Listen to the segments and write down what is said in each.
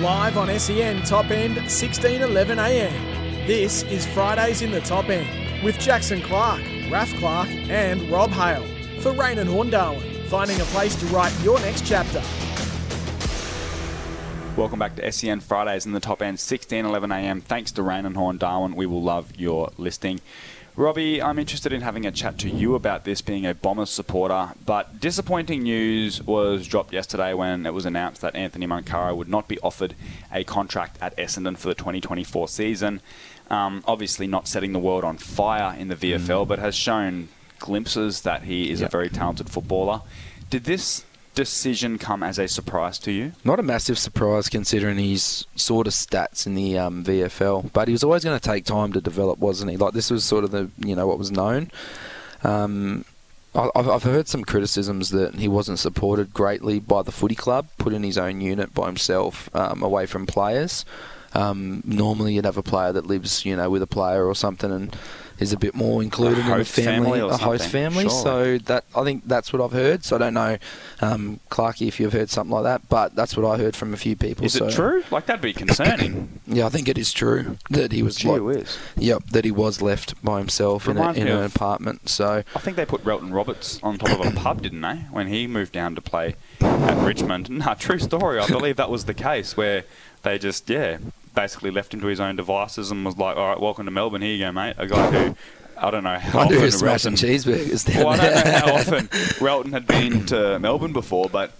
Live on SEN Top End, 16:11 a.m. This is Fridays in the Top End with Jackson Clark, Raf Clark, and Rob Hale for Raine and Horne Darwin, finding a place to write your next chapter. Welcome back to SEN Fridays in the Top End, 16:11 a.m. Thanks to Raine and Horne Darwin, we will love your listing. Robbie, I'm interested in having a chat to you about this being a Bombers supporter, but disappointing news was dropped yesterday when it was announced that Anthony Munkara would not be offered a contract at Essendon for the 2024 season. Um, obviously, not setting the world on fire in the VFL, mm. but has shown glimpses that he is yep. a very talented footballer. Did this decision come as a surprise to you? Not a massive surprise considering his sort of stats in the um, VFL, but he was always going to take time to develop, wasn't he? Like this was sort of the you know what was known. Um, I've, heard some criticisms that he wasn't supported greatly by the footy club, put in his own unit by himself, um, away from players. Um, normally, you'd have a player that lives, you know, with a player or something, and is a bit more included in the family, family a host family. So that I think that's what I've heard. So I don't know, um, Clarky, if you've heard something like that, but that's what I heard from a few people. Is so. it true? Like that'd be concerning. yeah, I think it is true that he was. Gee like, whiz. Yep, that he was left by himself in, a, in an apartment. So I think they put Relton Roberts on top of a pub, didn't they? When he moved down to play at Richmond. Nah, true story. I believe that was the case where they just yeah basically left him to his own devices and was like, all right, welcome to Melbourne. Here you go, mate. A guy who I don't know how Wonder often smashing cheeseburgers down well, I don't know how often Relton had been to Melbourne before, but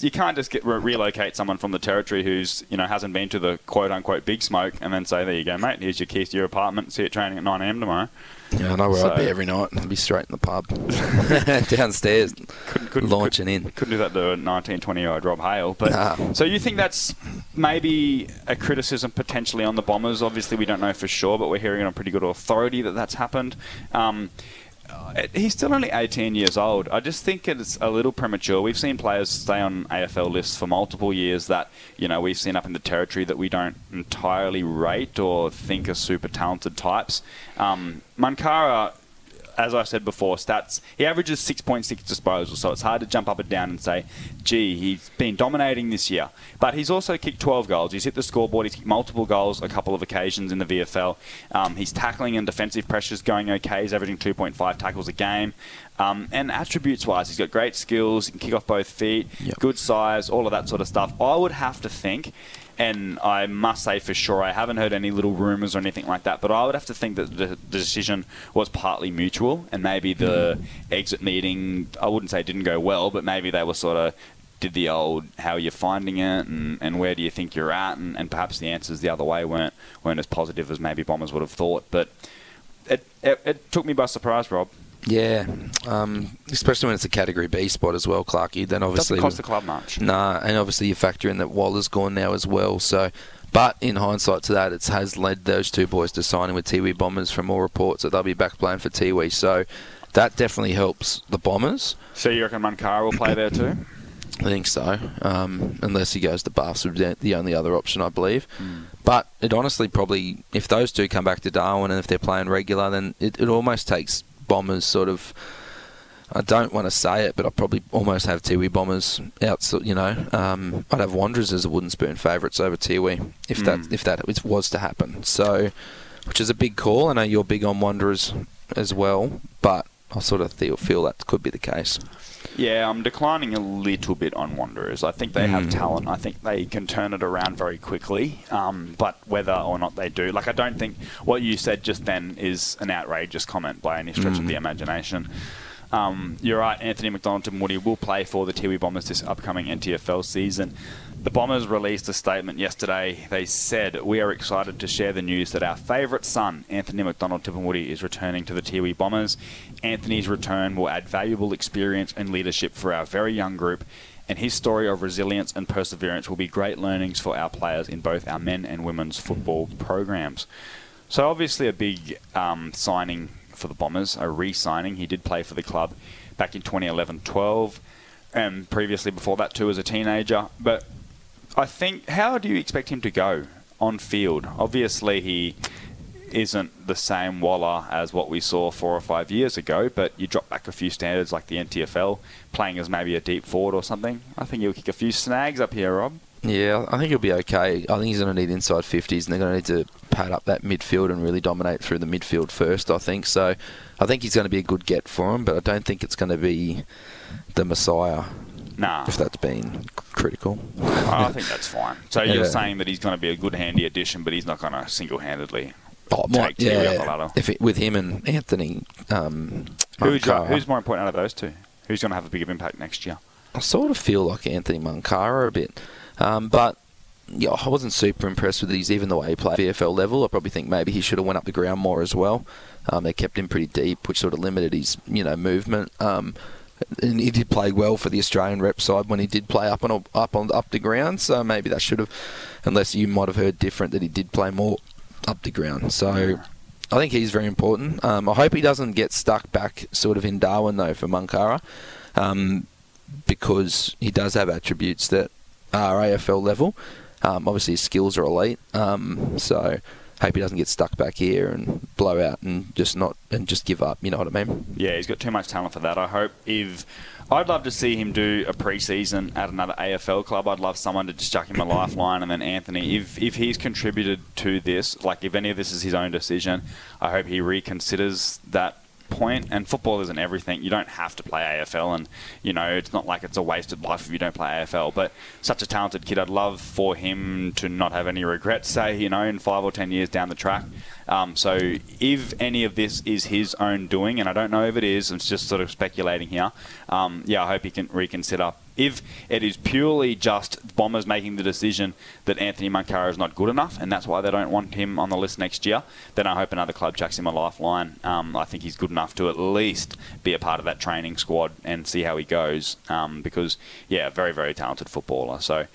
you can't just get re- relocate someone from the territory who's you know hasn't been to the quote unquote big smoke and then say, there you go, mate. Here's your keys to your apartment. See you at training at 9 a.m. tomorrow. Yeah, I know where so, I'd be every night. I'd be straight in the pub, downstairs, couldn't, couldn't, launching couldn't, in. Couldn't do that to a 19, 20 year old Rob Hale. But nah. so you think that's maybe a criticism potentially on the Bombers? Obviously, we don't know for sure, but we're hearing it on pretty good authority that that's happened. Um, he's still only 18 years old. I just think it's a little premature. We've seen players stay on AFL lists for multiple years that, you know, we've seen up in the territory that we don't entirely rate or think are super talented types. Um, Munkara as I said before, stats, he averages 6.6 disposals, so it's hard to jump up and down and say, gee, he's been dominating this year. But he's also kicked 12 goals. He's hit the scoreboard. He's kicked multiple goals a couple of occasions in the VFL. Um, he's tackling and defensive pressures going okay. He's averaging 2.5 tackles a game. Um, and attributes wise, he's got great skills. He can kick off both feet, yep. good size, all of that sort of stuff. I would have to think and I must say for sure, I haven't heard any little rumours or anything like that, but I would have to think that the, decision was partly mutual, and maybe the exit meeting, I wouldn't say didn't go well, but maybe they were sort of did the old how are you're finding it? And, and where do you think you're at? And, and perhaps the answers the other way weren't weren't as positive as maybe bombers would have thought. But it, it, it took me by surprise rob yeah, um, especially when it's a Category B spot as well, Clarky. Then obviously doesn't cost the club much. Nah, and obviously you factor in that Walla's gone now as well. So, but in hindsight to that, it has led those two boys to signing with Tiwi Bombers from all reports that they'll be back playing for Tiwi. So that definitely helps the Bombers. So you reckon Munkara will play there too? I think so, um, unless he goes to Baths, would be the only other option, I believe. Mm. But it honestly probably, if those two come back to Darwin and if they're playing regular, then it, it almost takes Bombers sort of. I don't want to say it, but I probably almost have Tiwi Bombers out. You know, um, I'd have Wanderers as a wooden spoon favourites over Tiwi if mm. that if that was to happen. So, which is a big call. I know you're big on Wanderers as well, but I sort of feel, feel that could be the case. Yeah, I'm declining a little bit on Wanderers. I think they mm. have talent. I think they can turn it around very quickly. Um, but whether or not they do, like I don't think what you said just then is an outrageous comment by any stretch mm. of the mm. imagination. Um, you're right, Anthony McDonald-Tipungwuti will play for the Tiwi Bombers this upcoming NTFL season. The Bombers released a statement yesterday. They said, We are excited to share the news that our favourite son, Anthony McDonald-Tipungwuti, is returning to the Tiwi Bombers. Anthony's return will add valuable experience and leadership for our very young group and his story of resilience and perseverance will be great learnings for our players in both our men and women's football programs. So obviously a big um, signing for the Bombers, a re-signing. He did play for the club back in 2011-12, and previously before that too as a teenager. But I think, how do you expect him to go on field? Obviously he isn't the same Walla as what we saw four or five years ago, but you drop back a few standards like the NTFL, playing as maybe a deep forward or something. I think he'll kick a few snags up here, Rob. Yeah, I think he'll be okay. I think he's going to need inside 50s, and they're going to need to pad up that midfield and really dominate through the midfield first, I think. So I think he's going to be a good get for him, but I don't think it's going to be the Messiah. Nah. If that's been critical. I think that's fine. So Yeah. you're saying that he's going to be a good handy addition, but he's not going to single-handedly Oh, might, take Tiwi yeah, the if it, with him and Anthony. Um, Who's, who's more important out of those two? Who's going to have a bigger impact next year? I sort of feel like Anthony Munkara a bit, um, but yeah, I wasn't super impressed with his even the way he played VFL level. I probably think maybe he should have went up the ground more as well. Um, they kept him pretty deep, which sort of limited his you know movement. Um, and he did play well for the Australian rep side when he did play up on up on up the ground. So maybe that should have, unless you might have heard different that he did play more up the ground. So. I think he's very important. Um, I hope he doesn't get stuck back sort of in Darwin though for Munkara, um, because he does have attributes that are AFL level. Um, obviously, his skills are elite. Um, so hope he doesn't get stuck back here and blow out and just not and just give up. You know what I mean? Yeah, he's got too much talent for that. I hope if I'd love to see him do a pre-season at another AFL club. I'd love someone to just chuck him a lifeline, and then Anthony, if if he's contributed to this, like if any of this is his own decision, I hope he reconsiders that point. And football isn't everything. You don't have to play AFL, and you know it's not like it's a wasted life if you don't play AFL. But such a talented kid, I'd love for him to not have any regrets. Say you know in five or ten years down the track. Um, so if any of this is his own doing, and I don't know if it is, I'm just sort of speculating here. Um, yeah, I hope he can reconsider. If it is purely just Bombers making the decision that Anthony Munkara is not good enough, and that's why they don't want him on the list next year, then I hope another club chucks him a lifeline. Um, I think he's good enough to at least be a part of that training squad and see how he goes. Um, because yeah, very very talented footballer. So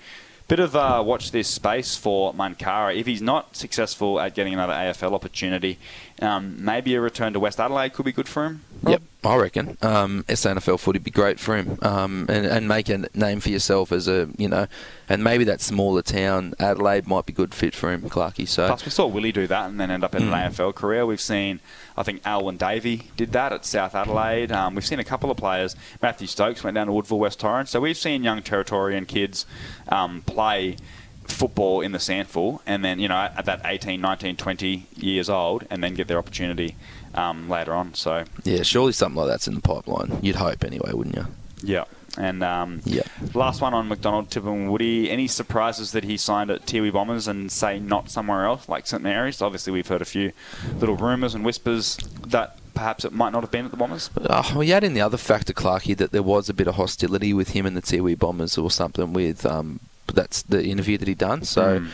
bit of uh, watch this space for Munkara. If he's not successful at getting another AFL opportunity, um, maybe a return to West Adelaide could be good for him. Rob? Yep, I reckon. Um, SANFL footy would be great for him, um, and and make a name for yourself as a you know, and maybe that smaller town Adelaide might be good fit for him, Clarkey. So Plus, we saw Willie do that and then end up in Mm. an AFL career. We've seen, I think, Alwyn Davey did that at South Adelaide. Um, we've seen a couple of players. Matthew Stokes went down to Woodville, West Torrens. So we've seen young Territorian kids um, play football in the SANFL and then, you know, at that 18, 19, 20 years old and then get their opportunity um, later on. So, yeah, surely something like that's in the pipeline. You'd hope anyway, wouldn't you? yeah. And um, Yeah. last one on McDonald-Tipungwuti. Any surprises that he signed at Tiwi Bombers and say not somewhere else like St Mary's? Obviously, we've heard a few little rumours and whispers that perhaps it might not have been at the Bombers. Uh, we add in the other factor, Clarkey, that there was a bit of hostility with him and the Tiwi Bombers or something with um, that's the interview that he done. So Mm.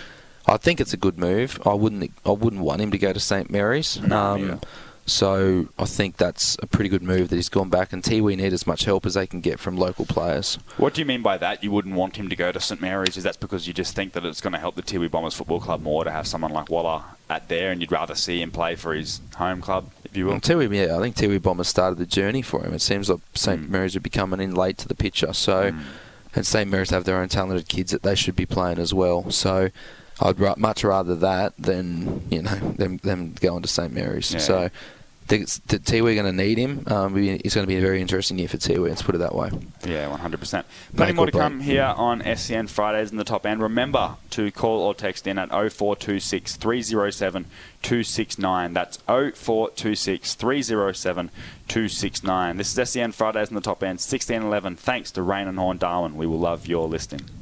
I think it's a good move. I wouldn't I wouldn't want him to go to St Mary's. No, um, neither. so I think that's a pretty good move that he's gone back and Tiwi need as much help as they can get from local players. What do you mean by that? You wouldn't want him to go to St Mary's? Is that because you just think that it's going to help the Tiwi Bombers Football Club more to have someone like Walla at there, and you'd rather see him play for his home club, if you will? Well, Tiwi, yeah, I think Tiwi Bombers started the journey for him. It seems like St Mm. Mary's are becoming in late to the picture. So, Mm. And St Mary's have their own talented kids that they should be playing as well. So, I'd much rather that than you know them them going to St Mary's. Yeah. So, the, the Tiwi going to need him. Um, it's going to be a very interesting year for Tiwi. Let's put it that way. Yeah, 100%. Plenty more or to come here on SEN Fridays in the top end. Remember to call or text in at 0426 307 269. That's 0426 307 269. This is SEN Fridays in the top end, 1611. Thanks to Raine and Horne Darwin. We will love your listening.